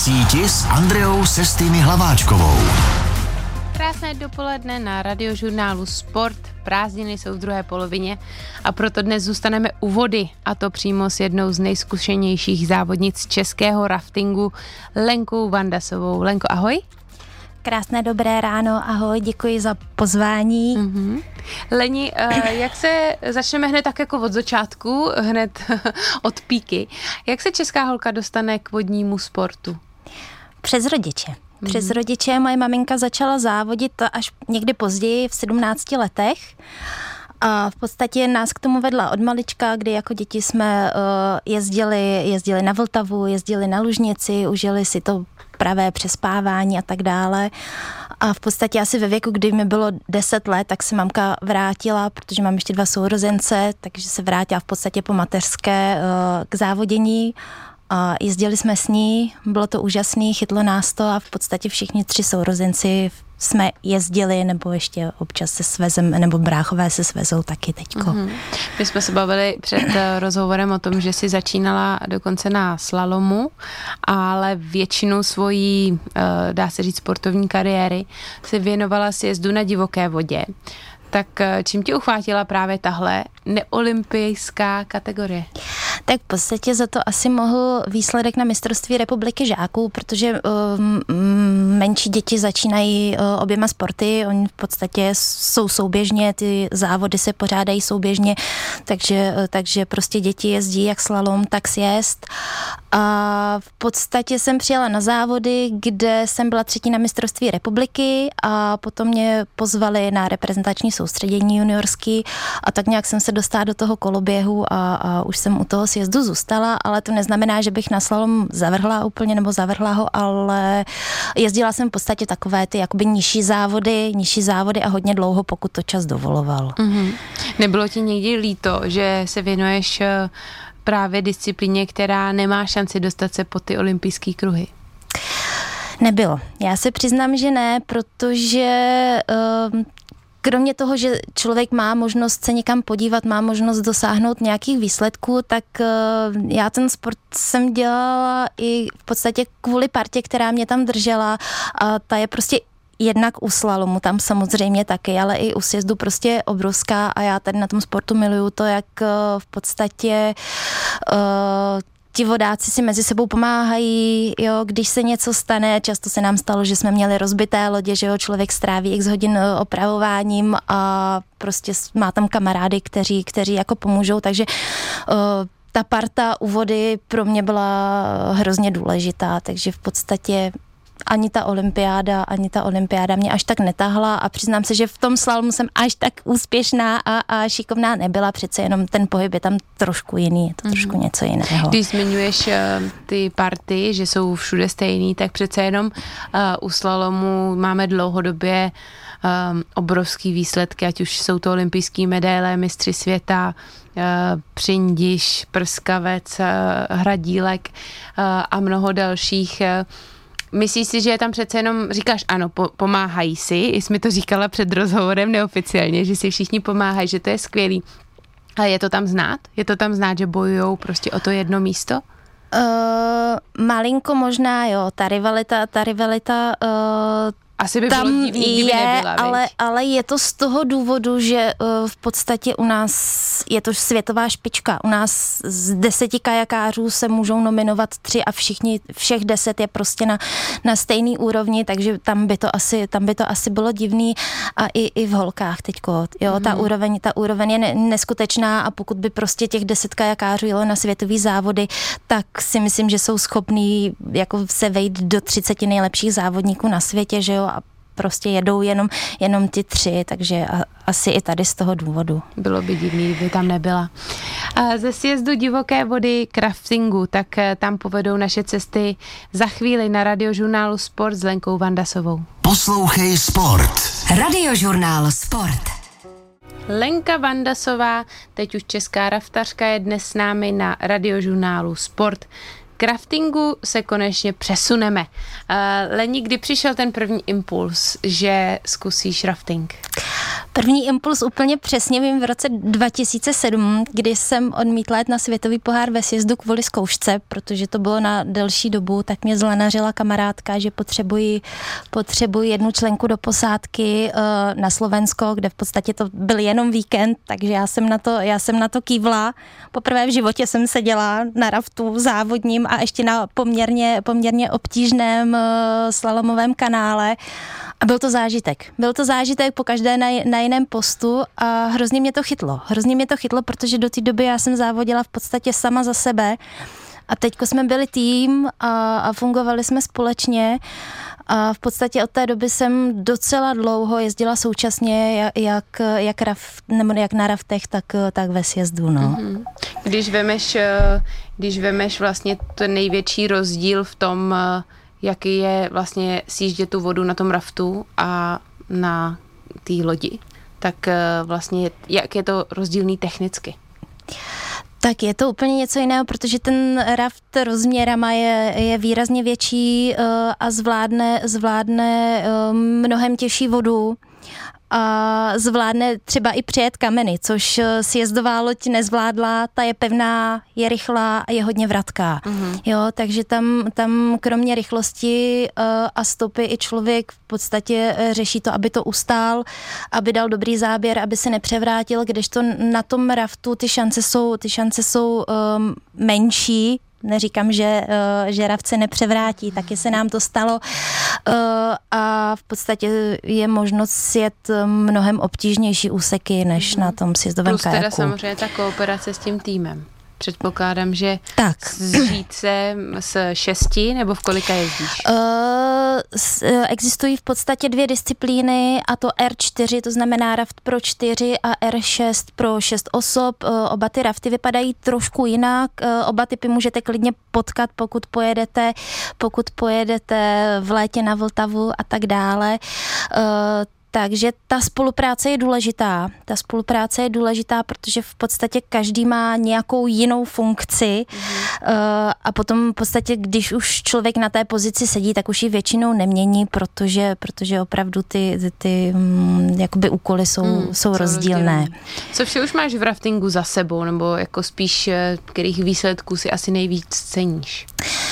síti s Andreou Sestými Hlaváčkovou. Krásné dopoledne na radiožurnálu Sport. Prázdniny jsou v druhé polovině a proto dnes zůstaneme u vody a to přímo s jednou z nejzkušenějších závodnic českého raftingu Lenkou Vandasovou. Lenko, ahoj. Krásné dobré ráno, ahoj, děkuji za pozvání. Mm-hmm. Leni, eh, jak se, začneme hned tak jako od začátku, hned od píky. Jak se česká holka dostane k vodnímu sportu? Přes rodiče. Přes mm-hmm. rodiče moje maminka začala závodit až někdy později, v 17 letech. A v podstatě nás k tomu vedla od malička, kdy jako děti jsme uh, jezdili, jezdili na Vltavu, jezdili na Lužnici, užili si to pravé přespávání a tak dále. A v podstatě asi ve věku, kdy mi bylo 10 let, tak se mamka vrátila, protože mám ještě dva sourozence, takže se vrátila v podstatě po mateřské uh, k závodění a jezdili jsme s ní, bylo to úžasný, chytlo nás to a v podstatě všichni tři sourozenci jsme jezdili, nebo ještě občas se svezem, nebo bráchové se svezou taky teďko. Mm-hmm. My jsme se bavili před eh, rozhovorem o tom, že si začínala dokonce na slalomu, ale většinu svojí, eh, dá se říct, sportovní kariéry se věnovala sjezdu na divoké vodě. Tak eh, čím ti uchvátila právě tahle neolympijská kategorie? Tak v podstatě za to asi mohl výsledek na mistrovství republiky žáků, protože um, menší děti začínají uh, oběma sporty, oni v podstatě jsou souběžně, ty závody se pořádají souběžně, takže, takže prostě děti jezdí jak slalom, tak sjezd. A v podstatě jsem přijela na závody, kde jsem byla třetí na mistrovství republiky a potom mě pozvali na reprezentační soustředění juniorský a tak nějak jsem se dostala do toho koloběhu a, a už jsem u toho sjezdu zůstala, ale to neznamená, že bych na slalom zavrhla úplně nebo zavrhla ho, ale jezdila jsem v podstatě takové ty jakoby nižší závody, nižší závody a hodně dlouho, pokud to čas dovoloval. Mm-hmm. Nebylo ti někdy líto, že se věnuješ eh, právě disciplíně, která nemá šanci dostat se po ty olympijské kruhy? Nebylo. Já se přiznám, že ne, protože uh, kromě toho, že člověk má možnost se někam podívat, má možnost dosáhnout nějakých výsledků, tak uh, já ten sport jsem dělala i v podstatě kvůli partě, která mě tam držela a ta je prostě jednak u slalomu, tam samozřejmě taky, ale i u sjezdu prostě obrovská a já tady na tom sportu miluju to, jak uh, v podstatě uh, ti vodáci si mezi sebou pomáhají, jo, když se něco stane, často se nám stalo, že jsme měli rozbité lodě, že jo, člověk stráví x hodin eh, opravováním a prostě má tam kamarády, kteří, kteří jako pomůžou, takže uh, ta parta u vody pro mě byla hrozně důležitá, takže v podstatě ani ta olympiáda, ani ta olympiáda mě až tak netahla a přiznám se, že v tom slalomu jsem až tak úspěšná a, a šikovná nebyla, přece jenom ten pohyb je tam trošku jiný, je to mm-hmm. trošku něco jiného. Když zmiňuješ uh, ty party, že jsou všude stejný, tak přece jenom uh, u slalomu máme dlouhodobě um, obrovský výsledky, ať už jsou to olympijské medaile, mistři světa, uh, Přindiš, Prskavec, uh, Hradílek uh, a mnoho dalších uh, Myslíš si, že je tam přece jenom, říkáš ano, po, pomáhají si, jsi mi to říkala před rozhovorem neoficiálně, že si všichni pomáhají, že to je skvělý. A je to tam znát? Je to tam znát, že bojují prostě o to jedno místo? Uh, malinko možná, jo. Ta rivalita, ta rivalita uh, asi by tam bylo divný, je, nebyla, ale, ale je to z toho důvodu, že uh, v podstatě u nás je to světová špička. U nás z deseti kajakářů se můžou nominovat tři a všichni, všech deset je prostě na, na stejný úrovni, takže tam by to asi, tam by to asi bylo divný a i, i v holkách teďko, jo, mm. ta mhm. úroveň, ta úroveň je ne, neskutečná a pokud by prostě těch deset kajakářů jelo na světový závody, tak si myslím, že jsou schopní jako se vejít do třiceti nejlepších závodníků na světě, že jo, prostě jedou jenom, jenom ty tři, takže a, asi i tady z toho důvodu. Bylo by divný, kdyby tam nebyla. A ze sjezdu divoké vody craftingu, tak eh, tam povedou naše cesty za chvíli na radiožurnálu Sport s Lenkou Vandasovou. Poslouchej Sport. Radiožurnál Sport. Lenka Vandasová, teď už česká raftařka, je dnes s námi na radiožurnálu Sport craftingu se konečně přesuneme. Uh, Leni, kdy přišel ten první impuls, že zkusíš rafting? První impuls úplně přesně vím v roce 2007, kdy jsem odmítla jet na světový pohár ve sjezdu kvůli zkoušce, protože to bylo na delší dobu, tak mě zlenařila kamarádka, že potřebuji, potřebuji jednu členku do posádky uh, na Slovensko, kde v podstatě to byl jenom víkend, takže já jsem na to, já jsem na to kývla. Poprvé v životě jsem seděla na raftu závodním a ještě na poměrně, poměrně obtížném uh, slalomovém kanále a byl to zážitek. Byl to zážitek po každé na, na jiném postu a hrozně mě to chytlo. Hrozně mě to chytlo, protože do té doby já jsem závodila v podstatě sama za sebe a teďko jsme byli tým a, a fungovali jsme společně a v podstatě od té doby jsem docela dlouho jezdila současně jak, jak, raft, nebo jak na raftech, tak, tak ve sjezdu. No. Mm-hmm. Když vemeš, když vemeš vlastně ten největší rozdíl v tom, jaký je vlastně sjíždět tu vodu na tom raftu a na té lodi, tak eh, vlastně jak je to rozdílný technicky? Tak je to úplně něco jiného, protože ten raft rozměrama je, je výrazně větší uh, a zvládne, zvládne uh, mnohem těžší vodu a zvládne třeba i přejet kameny, což eh, sjezdová loď nezvládla, ta je pevná, je rychlá a je hodně vratká. Mm-hmm. Jo, takže tam, tam kromě rychlosti uh, a stopy i člověk v podstatě eh, řeší to, aby to ustál, aby dal dobrý záběr, aby se nepřevrátil, kdežto na tom raftu ty šance jsou, ty šance jsou um, menší, neříkám, že, uh, že ravce nepřevrátí, taky se nám to stalo uh, a v podstatě je možnost sjet mnohem obtížnější úseky, než mm. na tom sjezdovém Plus kajaku. teda samozřejmě ta kooperace s tím týmem. Předpokládám, že tak. zžít se s šesti nebo v kolika jezdíš? Uh, existují v podstatě dvě disciplíny a to R4, to znamená raft pro čtyři a R6 pro šest osob. Uh, oba ty rafty vypadají trošku jinak. Uh, oba typy můžete klidně potkat, pokud pojedete, pokud pojedete v létě na Vltavu a tak dále. Takže ta spolupráce je důležitá. Ta spolupráce je důležitá, protože v podstatě každý má nějakou jinou funkci mm-hmm. a potom v podstatě, když už člověk na té pozici sedí, tak už ji většinou nemění, protože, protože opravdu ty, ty, ty um, jakoby úkoly jsou, mm, jsou rozdílné. rozdílné. Co vše už máš v raftingu za sebou, nebo jako spíš, eh, kterých výsledků si asi nejvíc ceníš? Uh,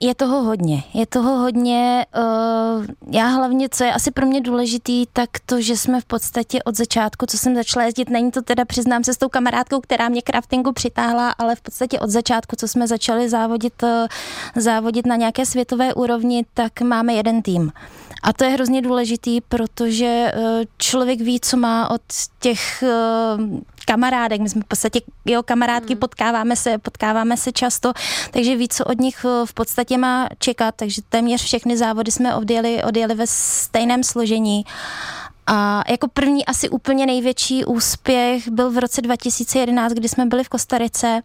je toho hodně. Je toho hodně. Uh, já hlavně, co je asi pro mě důležitý, tak to, že jsme v podstatě od začátku, co jsem začala jezdit, není to teda, přiznám se, s tou kamarádkou, která mě craftingu přitáhla, ale v podstatě od začátku, co jsme začali závodit, uh, závodit na nějaké světové úrovni, tak máme jeden tým. A to je hrozně důležitý, protože člověk ví, co má od těch kamarádek, my jsme v podstatě jeho kamarádky, hmm. potkáváme se, potkáváme se často, takže ví, co od nich eh, v podstatě má čekat, takže téměř všechny závody jsme odjeli, odjeli ve stejném složení. A jako první asi úplně největší úspěch byl v roce 2011, kdy jsme byli v Kostarice.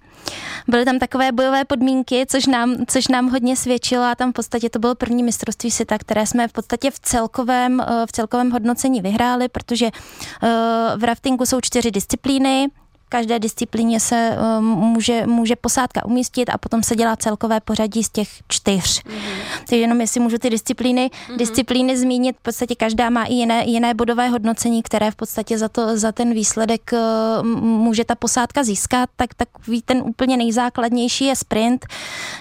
Byly tam takové bojové podmínky, což nám, což nám hodně svědčilo a tam v podstatě to bylo první mistrovství světa, které jsme v podstatě v celkovém, eh, v celkovém hodnocení vyhráli, protože eh, v raftingu jsou čtyři disciplíny, každé disciplíně se um, může, může posádka umístit a potom se dělá celkové pořadí z těch čtyř. Mm-hmm. Takže jenom jestli můžu ty disciplíny, mm-hmm. disciplíny zmínit, v podstatě každá má i jiné, jiné bodové hodnocení, které v podstatě za, to, za ten výsledek uh, může ta posádka získat, tak takový ten úplně nejzákladnější je sprint,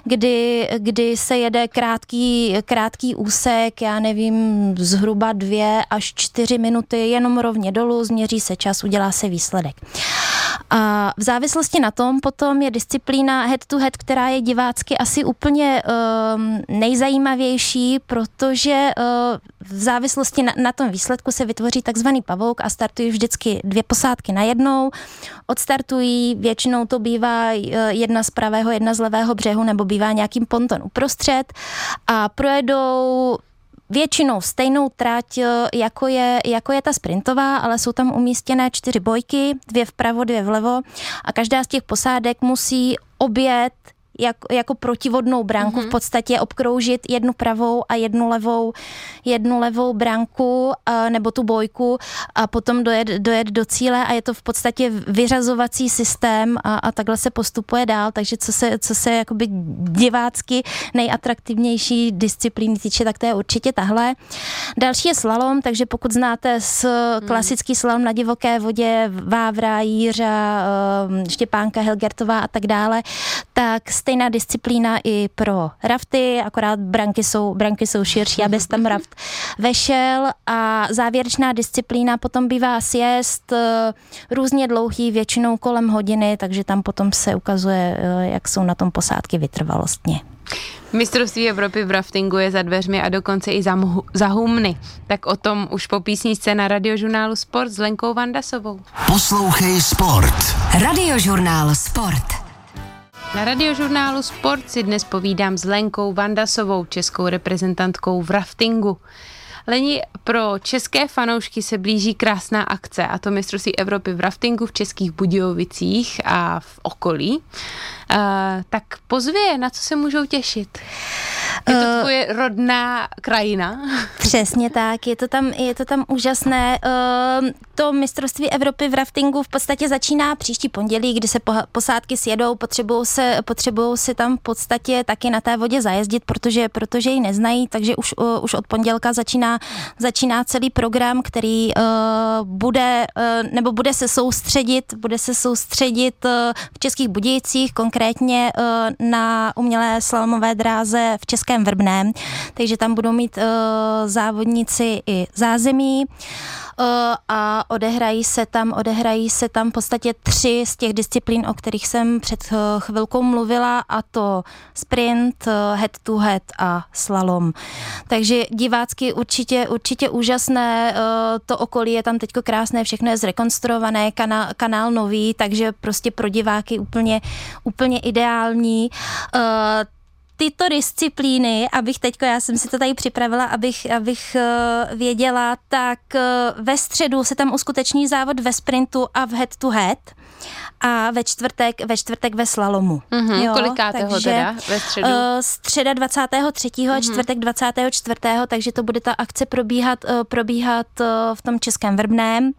kdy, kdy se jede krátký, krátký úsek, já nevím, zhruba dvě až čtyři minuty, jenom rovně dolů, změří se čas, udělá se výsledek. A v závislosti na tom potom je disciplína head to head, která je divácky asi úplně um, nejzajímavější, protože uh, v závislosti na, na tom výsledku se vytvoří takzvaný pavouk a startují vždycky dvě posádky na jednou. Odstartují, většinou to bývá uh, jedna z pravého, jedna z levého břehu, nebo bývá nějakým ponton uprostřed a projedou většinou stejnou trať, eh, jako je, jako je ta sprintová, ale jsou tam umístěné čtyři bojky, dvě vpravo, dvě vlevo. A každá z těch posádek musí obět jak, jako protivodnou branku, mm-hmm. v podstatě obkroužit jednu pravou a jednu levou, jednu levou branku a, nebo tu bojku a potom dojet, dojet do cíle a je to v podstatě vyřazovací systém a, a takhle se postupuje dál, takže co se, co se jakoby divácky nejatraktivnější disciplíny týče, tak to je určitě tahle. Další je slalom, takže pokud znáte s hmm. klasický slalom na divoké vodě, Vávra, Jířa, ehm, Štěpánka, Helgertová a tak dále, tak stejná disciplína i pro rafty, akorát branky jsou, branky jsou širší, aby tam raft vešel a závěrečná disciplína potom bývá sjezd eh, různě dlouhý, většinou kolem hodiny, takže tam potom se ukazuje, eh, jak jsou na tom posádky vytrvalostně. Mistrovství Evropy v raftingu je za dveřmi a dokonce i za, mhu, za humny. Tak o tom už po písničce na radiožurnálu Sport s Lenkou Vandasovou. Poslouchej Sport. Radiožurnál Sport. Na radiožurnálu Sport si dnes povídám s Lenkou Vandasovou, českou reprezentantkou v raftingu. Leni, pro české fanoušky se blíží krásná akce a to mistrovství Evropy v raftingu v Českých Budějovicích a v okolí. Uh, tak pozvě, na co se můžou těšit? Je to eh, tvoje rodná krajina? Přesně tak, je to tam, je to tam úžasné. Uh, to mistrovství Evropy v raftingu v podstatě začíná příští pondělí, kdy se posádky sjedou, potřebují se, potřebují se tam v podstatě taky na té vodě zajezdit, protože, protože ji neznají, takže už, uh, už od pondělka začíná, začíná celý program, který uh, bude, uh, nebo bude se soustředit, bude se soustředit uh, v Českých Budějcích, konkrétně uh, na umělé slalomové dráze v Českém Vrbném, takže tam budou mít uh, závodníci i zázemí. Eh, a odehrají se tam, odehrají se tam v podstatě tři z těch disciplín, o kterých jsem před eh, chvilkou mluvila a to sprint, head to head a slalom. Takže divácky určitě, určitě úžasné, to okolí je tam teďko krásné, všechno je zrekonstruované, kanál, kanál nový, takže prostě pro diváky úplně, úplně ideální tyto disciplíny, abych teďko, já jsem si to tady připravila, abych, abych uh, věděla, tak uh, ve středu se tam uskuteční závod ve sprintu a v head to head a ve čtvrtek, ve čtvrtek ve slalomu. Mm-hmm, jo, kolikátého takže, teda ve středu? Uh, středa 23. Mm-hmm. a mhm. čtvrtek 24. takže to bude ta akce probíhat, uh, probíhat uh, v tom českém Vrbném.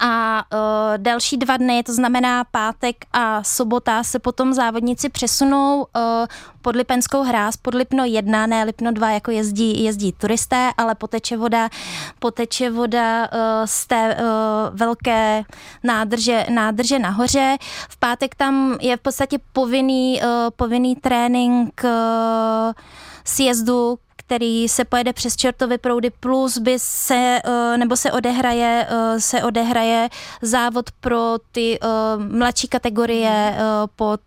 A uh, další dva dny, to znamená pátek a sobota, se potom závodníci přesunou uh, pod Lipenskou hráz, pod Lipno 1, ne Lipno 2, jako jezdí, jezdí turisté, ale poteče voda, poteče voda uh, z té uh, velké nádrže, nádrže nahoře. V pátek tam je v podstatě povinný, uh, povinný trénink uh, sjezdu který se pojede přes čertovy proudy, plus by se, eh, nebo se odehraje, eh, se odehraje závod pro ty eh, mladší kategorie pod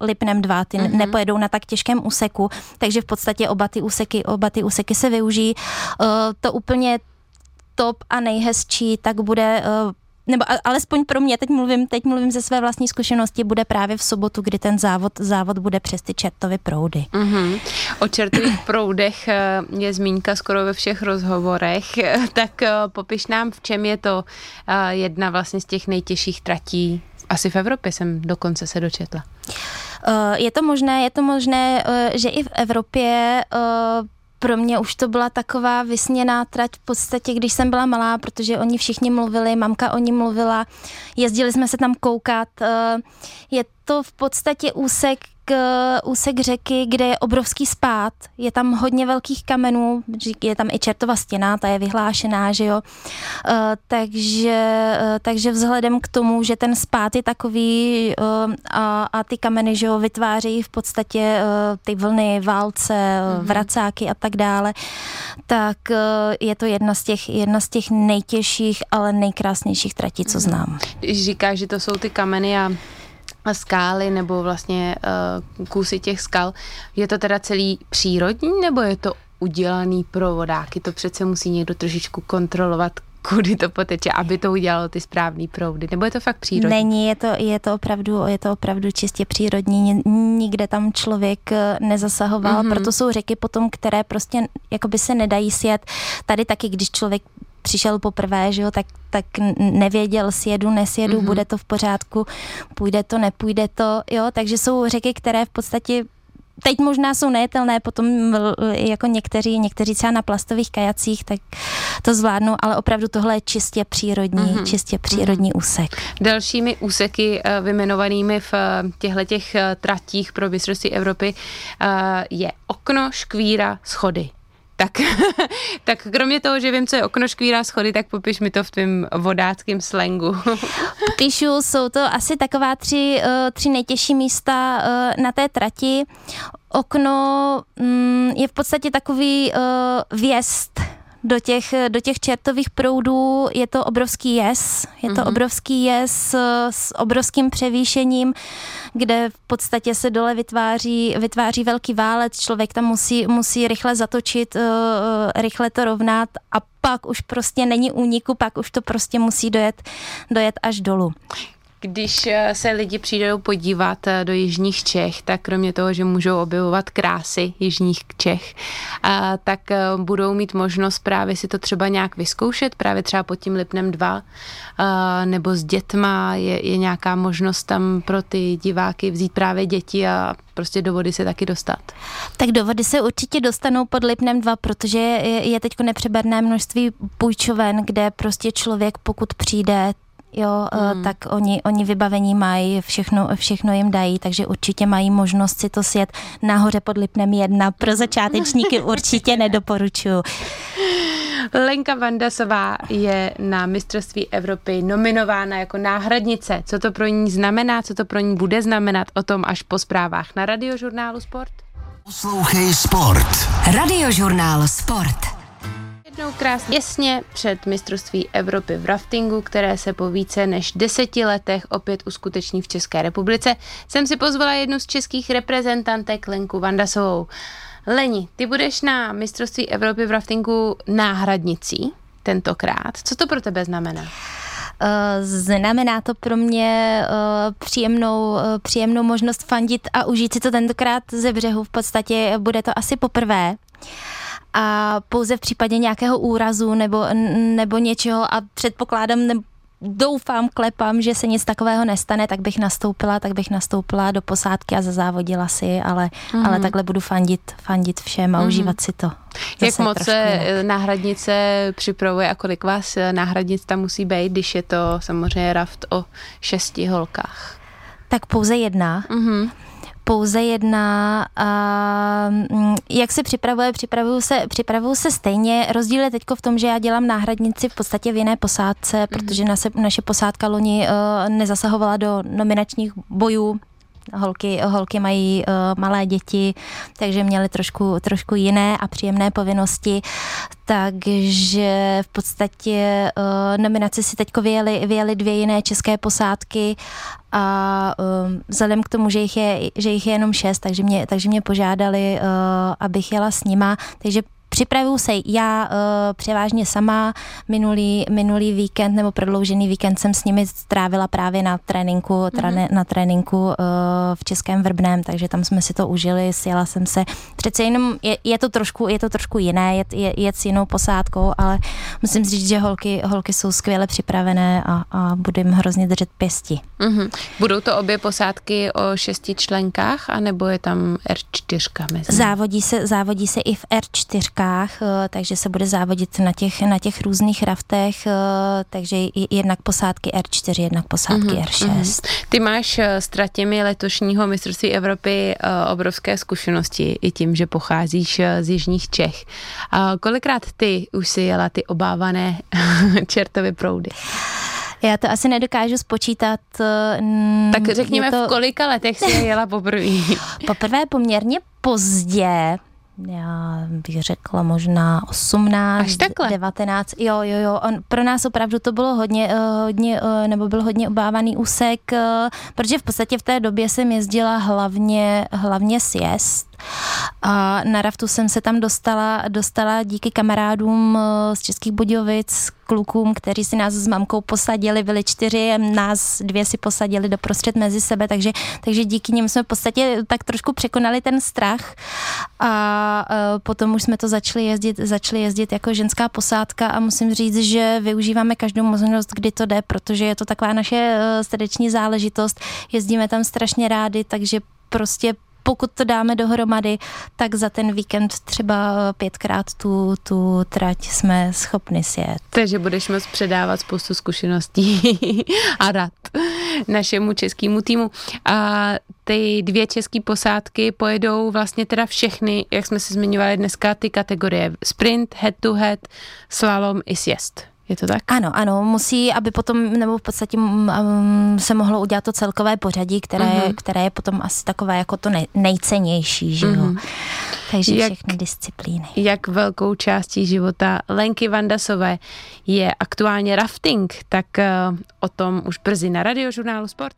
Lipnem 2, ty mm-hmm. nepojedou na tak těžkém úseku, takže v podstatě oba ty úseky, oba ty úseky se využijí. To úplně top a nejhezčí, tak bude nebo alespoň pro mě, teď mluvím, teď mluvím ze své vlastní zkušenosti, bude právě v sobotu, kdy ten závod, závod bude přes ty čertovy proudy. Mm-hmm. O čertových proudech eh, je zmínka skoro ve všech rozhovorech, tak eh, popiš nám, v čem je to eh, jedna vlastně z těch nejtěžších tratí, asi v Evropě jsem dokonce se dočetla. Je to možné, je to možné, že i v Evropě pro mě už to byla taková vysněná trať v podstatě, když jsem byla malá, protože oni všichni mluvili, mamka o ní mluvila, jezdili jsme se tam koukat. Eh, je to v podstatě úsek, úsek řeky, kde je obrovský spát, je tam hodně velkých kamenů, je tam i čertova stěna, ta je vyhlášená, že jo. Uh, takže, uh, takže vzhledem k tomu, že ten spát je takový uh, a, a ty kameny, že jo, vytvářejí v podstatě ty vlny, válce, mm-hmm. vracáky a tak dále, tak je to jedna z těch, jedna z těch nejtěžších, ale nejkrásnějších tratí, co mm-hmm. znám. Když říkáš, že to jsou ty kameny a skály nebo vlastně uh, kusy těch skal. Je to teda celý přírodní nebo je to udělaný pro vodáky? To přece musí někdo trošičku kontrolovat, kudy to poteče, aby to udělalo ty správné proudy, nebo je to fakt přírodní? Není, je to, je to, opravdu, je to opravdu čistě přírodní, nikde tam člověk eh, nezasahoval, mm-hmm. proto jsou řeky potom, které prostě jakoby se nedají sjet. Tady taky, když člověk přišel poprvé, že jo, tak, tak nevěděl, sjedu, nesjedu, mm-hmm. bude to v pořádku, půjde to, nepůjde to, jo, takže jsou řeky, které v podstatě teď možná jsou nejetelné, potom jako někteří, někteří třeba na plastových kajacích, tak to zvládnou, ale opravdu tohle je čistě přírodní, mm-hmm. čistě přírodní mm-hmm. úsek. Dalšími úseky eh, vymenovanými v eh, těchto těch eh, tratích pro mistrovství Evropy je okno, škvíra, schody tak, tak kromě toho, že vím, co je okno škvíra schody, tak popiš mi to v tvém vodáckém slangu. Píšu, jsou to asi taková tři, uh, tři nejtěžší místa uh, na té trati. Okno um, je v podstatě takový uh, věst do těch, do těch čertových proudů je to obrovský jez. Je to mm-hmm. obrovský jez s obrovským převýšením, kde v podstatě se dole vytváří, vytváří velký válec, člověk tam musí, musí rychle zatočit, uh, rychle to rovnat a pak už prostě není úniku, pak už to prostě musí dojet, dojet až dolů. Když eh, se lidi přijdou podívat eh, do jižních Čech, tak kromě toho, že můžou objevovat krásy jižních Čech, tak eh, budou mít možnost právě si to třeba nějak vyzkoušet, právě třeba pod tím Lipnem 2, nebo s dětma je, je nějaká možnost tam pro ty diváky vzít právě děti a prostě do vody se taky dostat. Tak do vody se určitě dostanou pod Lipnem 2, protože je teď nepřeberné množství půjčoven, kde prostě člověk, pokud přijde, jo, hmm. tak oni, oni vybavení mají, všechno, všechno jim dají, takže určitě mají možnost si to sjet nahoře pod Lipnem 1. Pro začátečníky určitě nedoporučuju. Lenka Vandasová je na mistrovství Evropy nominována jako náhradnice. Co to pro ní znamená, co to pro ní bude znamenat, o tom až po zprávách na radiožurnálu Sport. Poslouchej Sport. Radiožurnál Sport. Jednou krásně těsně před mistrovství Evropy v raftingu, které se po více než deseti letech opět uskuteční v České republice, jsem si pozvala jednu z českých reprezentantek Lenku Vandasovou. Leni, ty budeš na mistrovství Evropy v raftingu náhradnicí tentokrát. Co to pro tebe znamená? Eh, znamená to pro mě eh, příjemnou, eh, příjemnou možnost fandit a užít si to tentokrát ze břehu. V podstatě bude to asi poprvé a pouze v případě nějakého úrazu nebo, nebo něčeho a předpokládám, ne, doufám, klepám, že se nic takového nestane, tak bych nastoupila, tak bych nastoupila do posádky a zazávodila si, ale, mm-hmm. ale takhle budu fandit, fandit všem a mm-hmm. užívat si to. Jak moc se náhradnice připravuje a kolik vás náhradnic tam musí být, když je to samozřejmě raft o šesti holkách? Tak pouze jedna. Mm-hmm pouze jedna. A, mm, jak se připravuje? Připravuju se, připravuju se stejně. Rozdíl je teď v tom, že já dělám náhradnici v podstatě v jiné posádce, mm-hmm. protože naše, naše posádka loni uh, nezasahovala do nominačních bojů Holky, holky mají uh, malé děti, takže měly trošku, trošku jiné a příjemné povinnosti, takže v podstatě uh, nominaci si teď vyjeli, vyjeli dvě jiné české posádky a um, vzhledem k tomu, že jich je, že jich je jenom šest, takže mě, takže mě požádali, uh, abych jela s nima, takže Připravuju se já uh, převážně sama. Minulý, minulý víkend nebo prodloužený víkend jsem s nimi strávila právě na tréninku, mm-hmm. na tréninku uh, v Českém Vrbném, takže tam jsme si to užili, sjela jsem se. Přece jenom je, je to trošku, je to trošku jiné, je, je, jet s jinou posádkou, ale musím říct, že holky, holky jsou skvěle připravené a, a budu jim hrozně držet pěsti. Mm-hmm. Budou to obě posádky o šesti členkách, anebo je tam R4 mezi? Závodí se, závodí se i v R4 dávkách, eh, takže se bude závodit na těch, na těch různých raftech, eh, takže jednak posádky R4, jednak posádky mm-hmm, R6. Mm-hmm. Ty máš eh, s tratěmi letošního mistrovství Evropy obrovské zkušenosti i tím, že pocházíš z jižních Čech. Kolikrát ty už si jela ty obávané čertovy proudy? Já to asi nedokážu spočítat. Tak řekněme, to... v kolika letech jsi jela poprvé? Poprvé poměrně pozdě, já bych řekla možná 18, Až 19, jo, jo, jo, on, pro nás opravdu to bylo hodně, uh, hodně uh, nebo byl hodně obávaný úsek, uh, protože v podstatě v té době jsem jezdila hlavně, hlavně sjezd, A na raftu jsem se tam dostala, dostala díky kamarádům eh, z Českých Budějovic, klukům, kteří si nás s mamkou posadili, byli čtyři, nás dvě si posadili doprostřed mezi sebe, takže, takže díky nim jsme v podstatě tak trošku překonali ten strach. A uh, potom už jsme to začali jezdit, začali jezdit jako ženská posádka a musím říct, že využíváme každou možnost, kdy to jde, protože je to taková naše uh, srdeční záležitost, jezdíme tam strašně rádi, takže prostě pokud to dáme dohromady, tak za ten víkend třeba pětkrát tu, tu trať jsme schopni sjet. Takže budeš moct předávat spoustu zkušeností a rad našemu českému týmu. A ty dvě české posádky pojedou vlastně teda všechny, jak jsme si zmiňovali dneska, ty kategorie sprint, head to head, slalom i sjezd. Je to tak? Ano, ano, musí, aby potom, nebo v podstatě um, se mohlo udělat to celkové pořadí, které, uh-huh. které je potom asi takové jako to nej, nejcennější, že jo. Uh-huh. Takže jak, všechny disciplíny. Jak velkou částí života Lenky Vandasové je aktuálně rafting, tak uh, o tom už brzy na radiožurnálu Sport.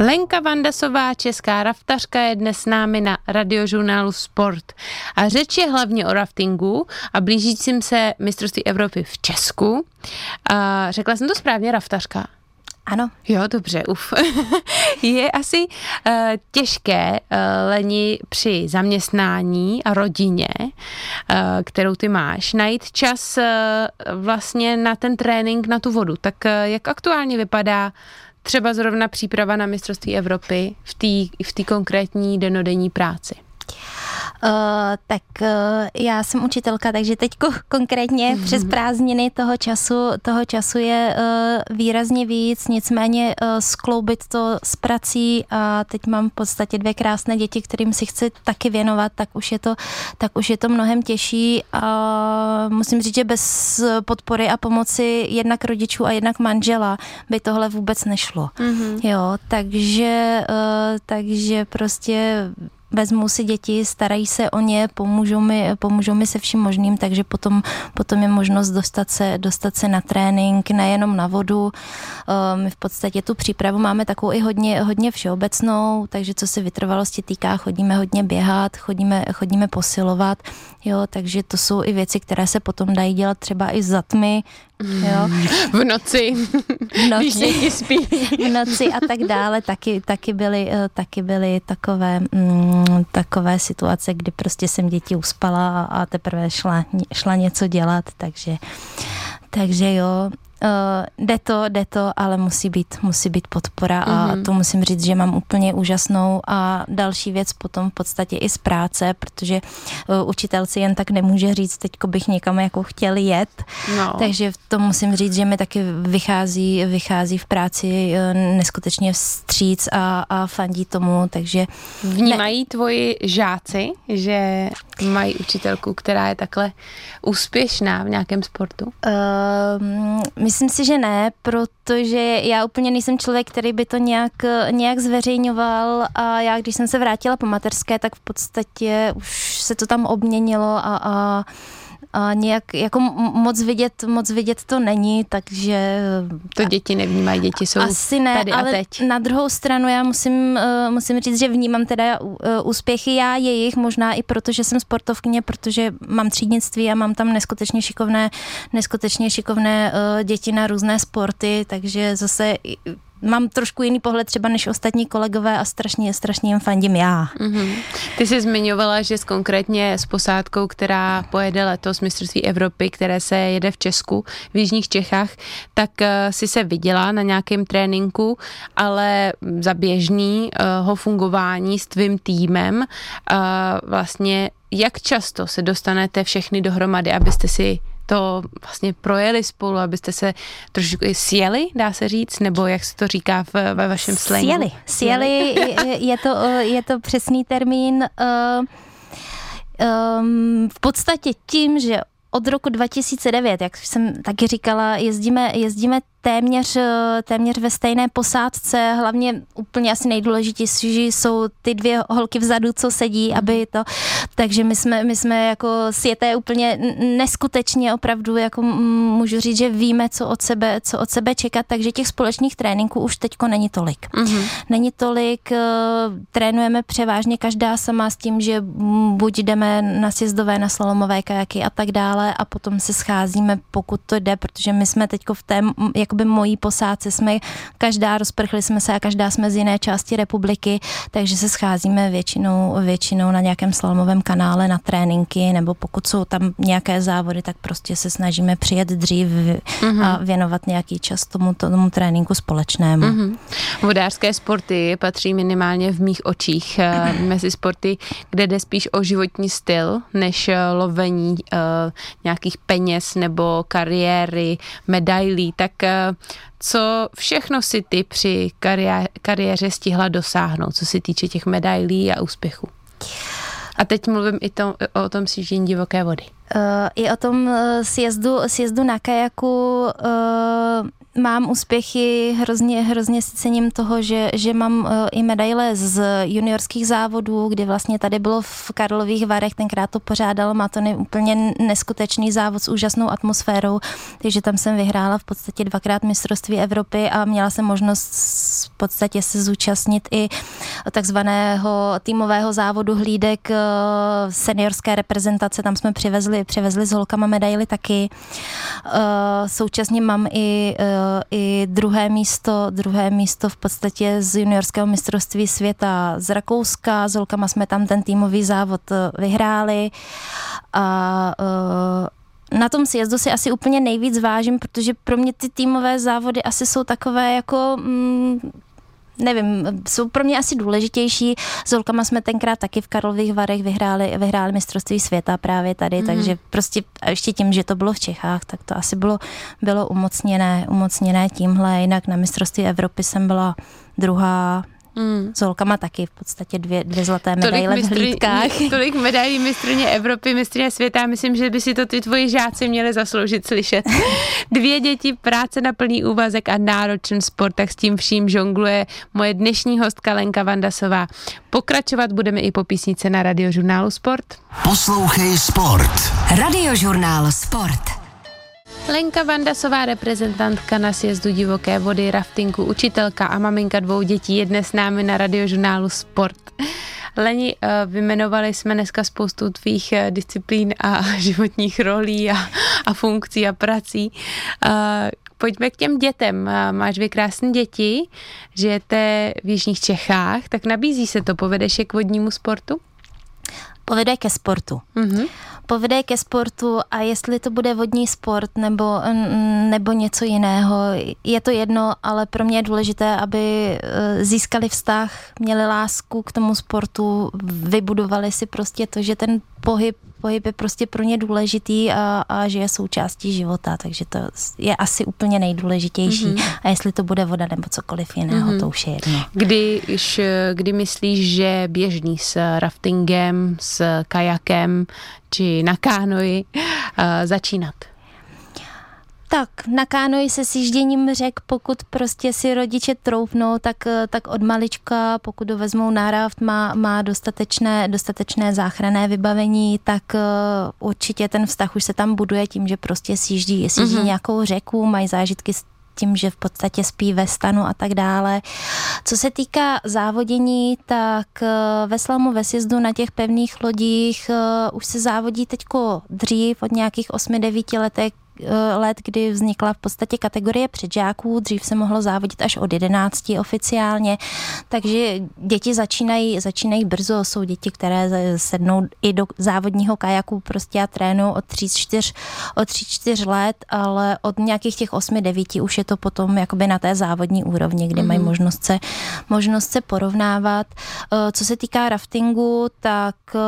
Lenka Vandasová, česká raftařka, je dnes s námi na radiožurnálu Sport. A řeč je hlavně o raftingu a blížícím se mistrovství Evropy v Česku. A řekla jsem to správně, raftařka? Ano. Jo, dobře, uf. je asi uh, těžké uh, leni při zaměstnání a rodině, uh, kterou ty máš, najít čas uh, vlastně na ten trénink, na tu vodu. Tak uh, jak aktuálně vypadá třeba zrovna příprava na mistrovství Evropy v té v tý konkrétní denodenní práci? Uh, tak uh, já jsem učitelka, takže teď konkrétně mm-hmm. přes prázdniny toho času, toho času je uh, výrazně víc, nicméně uh, skloubit to s prací a teď mám v podstatě dvě krásné děti, kterým si chci taky věnovat, tak už je to, tak už je to mnohem těžší a musím říct, že bez podpory a pomoci jednak rodičů a jednak manžela by tohle vůbec nešlo. Mm-hmm. Jo, takže, uh, takže prostě vezmu si děti, starají se o ně, pomůžou mi, pomůžou mi se vším možným, takže potom, potom je možnost dostat se, dostat se na trénink, nejenom na vodu. My v podstatě tu přípravu máme takovou i hodně, hodně všeobecnou, takže co se vytrvalosti týká, chodíme hodně běhat, chodíme, chodíme posilovat, jo, takže to jsou i věci, které se potom dají dělat třeba i za tmy, Jo. V noci, v noci, když děti spí. V noci a tak dále, taky, taky, byly, eh, taky byly takové, mm, takové situace, kdy prostě jsem děti uspala a teprve šla, šla něco dělat, takže, takže jo, Uh, jde to, jde to, ale musí být, musí být podpora a mm-hmm. to musím říct, že mám úplně úžasnou a další věc potom v podstatě i z práce, protože uh, učitel si jen tak nemůže říct, teďko bych někam jako chtěl jet, no. takže to musím říct, že mi taky vychází, vychází v práci uh, neskutečně vstříc a, a fandí tomu, takže... Vnímají ne... tvoji žáci, že mají učitelku, která je takhle úspěšná v nějakém sportu? Uh, Myslím si, že ne, protože já úplně nejsem člověk, který by to nějak, nějak zveřejňoval a já, když jsem se vrátila po materské, tak v podstatě už se to tam obměnilo a, a a nějak jako moc vidět, moc vidět to není, takže... To děti nevnímají, děti jsou asi ne, tady ale a teď. na druhou stranu já musím, uh, musím říct, že vnímám teda uh, úspěchy já jejich, možná i proto, že jsem sportovkyně, protože mám třídnictví a mám tam neskutečně šikovné, neskutečně šikovné uh, děti na různé sporty, takže zase mám trošku jiný pohled třeba než ostatní kolegové a strašně, strašně jim fandím já. Mm-hmm. Ty jsi zmiňovala, že s konkrétně s posádkou, která pojede letos mistrovství Evropy, které se jede v Česku, v Jižních Čechách, tak uh, si se viděla na nějakém tréninku, ale za běžného uh, fungování s tvým týmem uh, vlastně jak často se dostanete všechny dohromady, abyste si to vlastně projeli spolu, abyste se trošku sjeli, dá se říct, nebo jak se to říká v, ve vašem slangu? Sjeli. Sjeli je, to, je to přesný termín. Um, v podstatě tím, že od roku 2009, jak jsem taky říkala, jezdíme, jezdíme téměř, eh, téměř ve stejné posádce, hlavně úplně asi nejdůležitější jsou ty dvě holky vzadu, co sedí, mm. aby to, takže my jsme, my jsme jako sjeté úplně neskutečně opravdu, jako můžu říct, že víme, co od sebe, co od sebe čekat, takže těch společných tréninků už teďko není tolik. Mm-hmm. Není tolik, uh, trénujeme převážně každá sama s tím, že buď jdeme na sjezdové, na slalomové kajaky a tak dále a potom se scházíme, pokud to jde, protože my jsme teďko v té, jak jakoby mojí posádce jsme každá, rozprchli jsme se a každá jsme z jiné části republiky, takže se scházíme většinou, většinou na nějakém slalomovém kanále na tréninky, nebo pokud jsou tam nějaké závody, tak prostě se snažíme přijet dřív mm-hmm. a věnovat nějaký čas tomu, tomu tréninku společnému. Mm-hmm. Vodářské sporty patří minimálně v mých očích eh, mezi sporty, kde jde spíš o životní styl, než eh, lovení uh, nějakých peněz nebo kariéry, medailí, tak uh, co všechno si ty při kariéře, kariéře stihla dosáhnout, co se týče těch medailí a úspěchů? A teď mluvím i to, o tom sjíždění divoké vody. Uh, I o tom uh, sjezdu, sjezdu na kajaku uh, mám úspěchy, hrozně, hrozně si cením toho, že, že mám i medaile z juniorských závodů, kdy vlastně tady bylo v Karlových Varech, tenkrát to pořádal Matony úplně neskutečný závod s úžasnou atmosférou, takže tam jsem vyhrála v podstatě dvakrát mistrovství Evropy a měla jsem možnost v podstatě se zúčastnit i takzvaného týmového závodu hlídek seniorské reprezentace, tam jsme přivezli, přivezli s holkama medaily taky. Uh, současně mám i uh, i druhé místo, druhé místo v podstatě z juniorského mistrovství světa z Rakouska. S holkama jsme tam ten týmový závod eh, vyhráli a eh, na tom sjezdu si asi úplně nejvíc vážím, protože pro mě ty týmové závody asi jsou takové jako mm, nevím, jsou pro mě asi důležitější. S holkama jsme tenkrát taky v Karlových Varech vyhráli, vyhráli mistrovství světa právě tady, mm. takže prostě a ještě tím, že to bylo v Čechách, tak to asi bylo, bylo umocněné, umocněné tímhle. Jinak na mistrovství Evropy jsem byla druhá, Mm. S holkama taky v podstatě dvě, dvě zlaté medaile v hlídkách. Tolik medailí mistrně Evropy, mistrně světa. Myslím, že by si to ty tvoji žáci měli zasloužit slyšet. Dvě děti, práce na plný úvazek a náročný sport, tak s tím vším žongluje moje dnešní hostka Lenka Vandasová. Pokračovat budeme i po písnice na radiožurnálu Sport. Poslouchej Sport. Radiožurnál Sport. Lenka Vandasová, reprezentantka na sjezdu divoké vody, raftingu, učitelka a maminka dvou dětí je dnes s námi na radiožurnálu Sport. Leni, eh, vymenovali jsme dneska spoustu tvých eh, disciplín a životních rolí a, a funkcí a prací. Eh, pojďme k těm dětem. Máš dvě krásné děti, žijete v Jižních Čechách, tak nabízí se to, povedeš je k vodnímu sportu? Povede ke sportu. Mm-hmm povede ke sportu a jestli to bude vodní sport nebo, nebo něco jiného, je to jedno, ale pro mě je důležité, aby eh, získali vztah, měli lásku k tomu sportu, vybudovali si prostě to, že ten pohyb pohyb je prostě pro ně důležitý a, a že je součástí života, takže to je asi úplně nejdůležitější. Mm-hmm. A jestli to bude voda nebo cokoliv jiného, mm-hmm. to už je jedno. Když, kdy myslíš, že běžný s raftingem, s kajakem či na kánoji uh, začínat? Tak, na kánoji se sjížděním řek, pokud prostě si rodiče troufnou, tak, tak od malička, pokud ho vezmou na raft, má, má dostatečné, dostatečné záchranné vybavení, tak uh, určitě ten vztah už se tam buduje tím, že prostě sjíždí, sjíždí mm-hmm. nějakou řeku, mají zážitky s tím, že v podstatě spí ve stanu a tak dále. Co se týká závodění, tak uh, ve slamu ve sjezdu na těch pevných lodích už se závodí teďko dřív, od nějakých 8-9 letech Eh, let, kdy vznikla v podstatě kategorie předžáků, dřív se mohlo závodit až od 11 oficiálně, takže děti začínají, začínají brzo, jsou děti, které sednou i do závodního kajaku prostě a trénují od 3-4 od 3-4 let, ale od nějakých těch 8-9 už je to potom jakoby na té závodní úrovni, kdy mm-hmm. mají mhm. možnost se, možnost se porovnávat. Eh, co se týká raftingu, tak eh,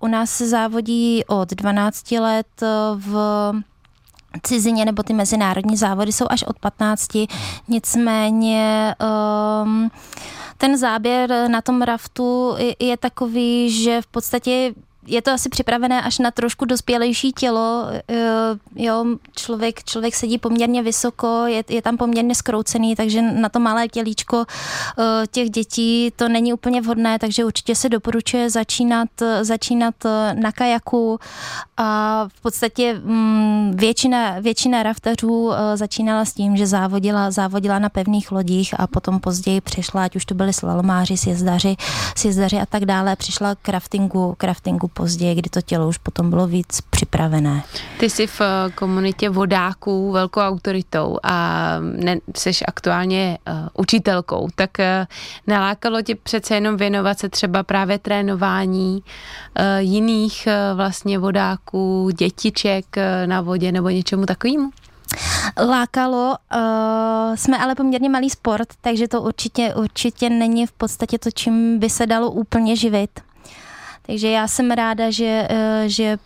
u nás se závodí od 12 let v cizině nebo ty mezinárodní závody jsou až od 15, nicméně um, ten záběr na tom raftu je, je takový, že v podstatě je to asi připravené až na trošku dospělejší tělo. Jo, člověk, člověk sedí poměrně vysoko, je, je tam poměrně skroucený, takže na to malé tělíčko těch dětí to není úplně vhodné, takže určitě se doporučuje začínat, začínat na kajaku a v podstatě mm, většina, většina raftařů začínala s tím, že závodila, závodila na pevných lodích a potom později přešla, ať už to byly slalomáři, sjezdaři, sjezdaři a tak dále, přišla k raftingu, k raftingu později, kdy to tělo už potom bylo víc připravené. Ty jsi v eh, komunitě vodáků velkou autoritou a ne, jsi aktuálně uh, učitelkou, tak uh, nalákalo tě přece jenom věnovat se třeba právě trénování uh, jiných uh, vlastně vodáků, dětiček uh, na vodě nebo něčemu takovému? Lákalo, uh, jsme ale poměrně malý sport, takže to určitě, určitě není v podstatě to, čím by se dalo úplně živit. Takže já jsem ráda, že, uh, že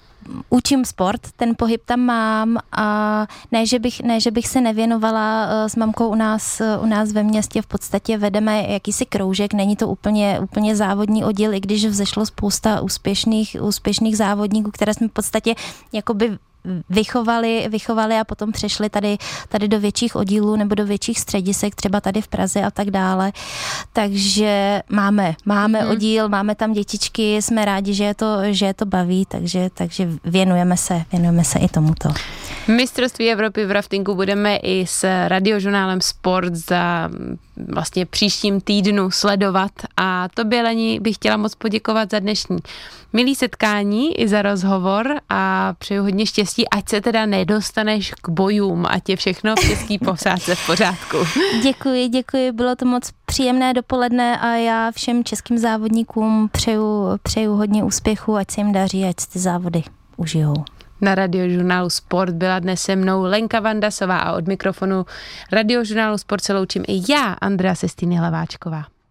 učím sport, ten pohyb tam mám a ne, že bych, ne, že bych se nevěnovala uh, s mamkou u nás, uh, u nás ve městě, v podstatě vedeme jakýsi kroužek, není to úplně, úplně závodní oddíl, i když vzešlo spousta úspěšných, úspěšných závodníků, které jsme v podstatě jakoby vychovali, vychovali a potom přešli tady, tady do větších oddílů nebo do větších středisek, třeba tady v Praze a tak dále. Takže máme, máme hmm. oddíl, máme tam dětičky, jsme rádi, že je to, že je to baví, takže, takže věnujeme se, věnujeme se i tomuto. Mistrovství Evropy v raftingu budeme i s radiožurnálem Sport za vlastně příštím týdnu sledovat a to Lení bych chtěla moc poděkovat za dnešní milý setkání i za rozhovor a přeju hodně štěstí, ať se teda nedostaneš k bojům, ať je všechno v český posádce v pořádku. Děkuji, děkuji, bylo to moc příjemné dopoledne a já všem českým závodníkům přeju, přeju hodně úspěchu, ať se jim daří, ať ty závody užijou. Na radiožurnálu Sport byla dnes se mnou Lenka Vandasová a od mikrofonu radiožurnálu Sport se loučím i já, Andrea Sestýny Hlaváčková.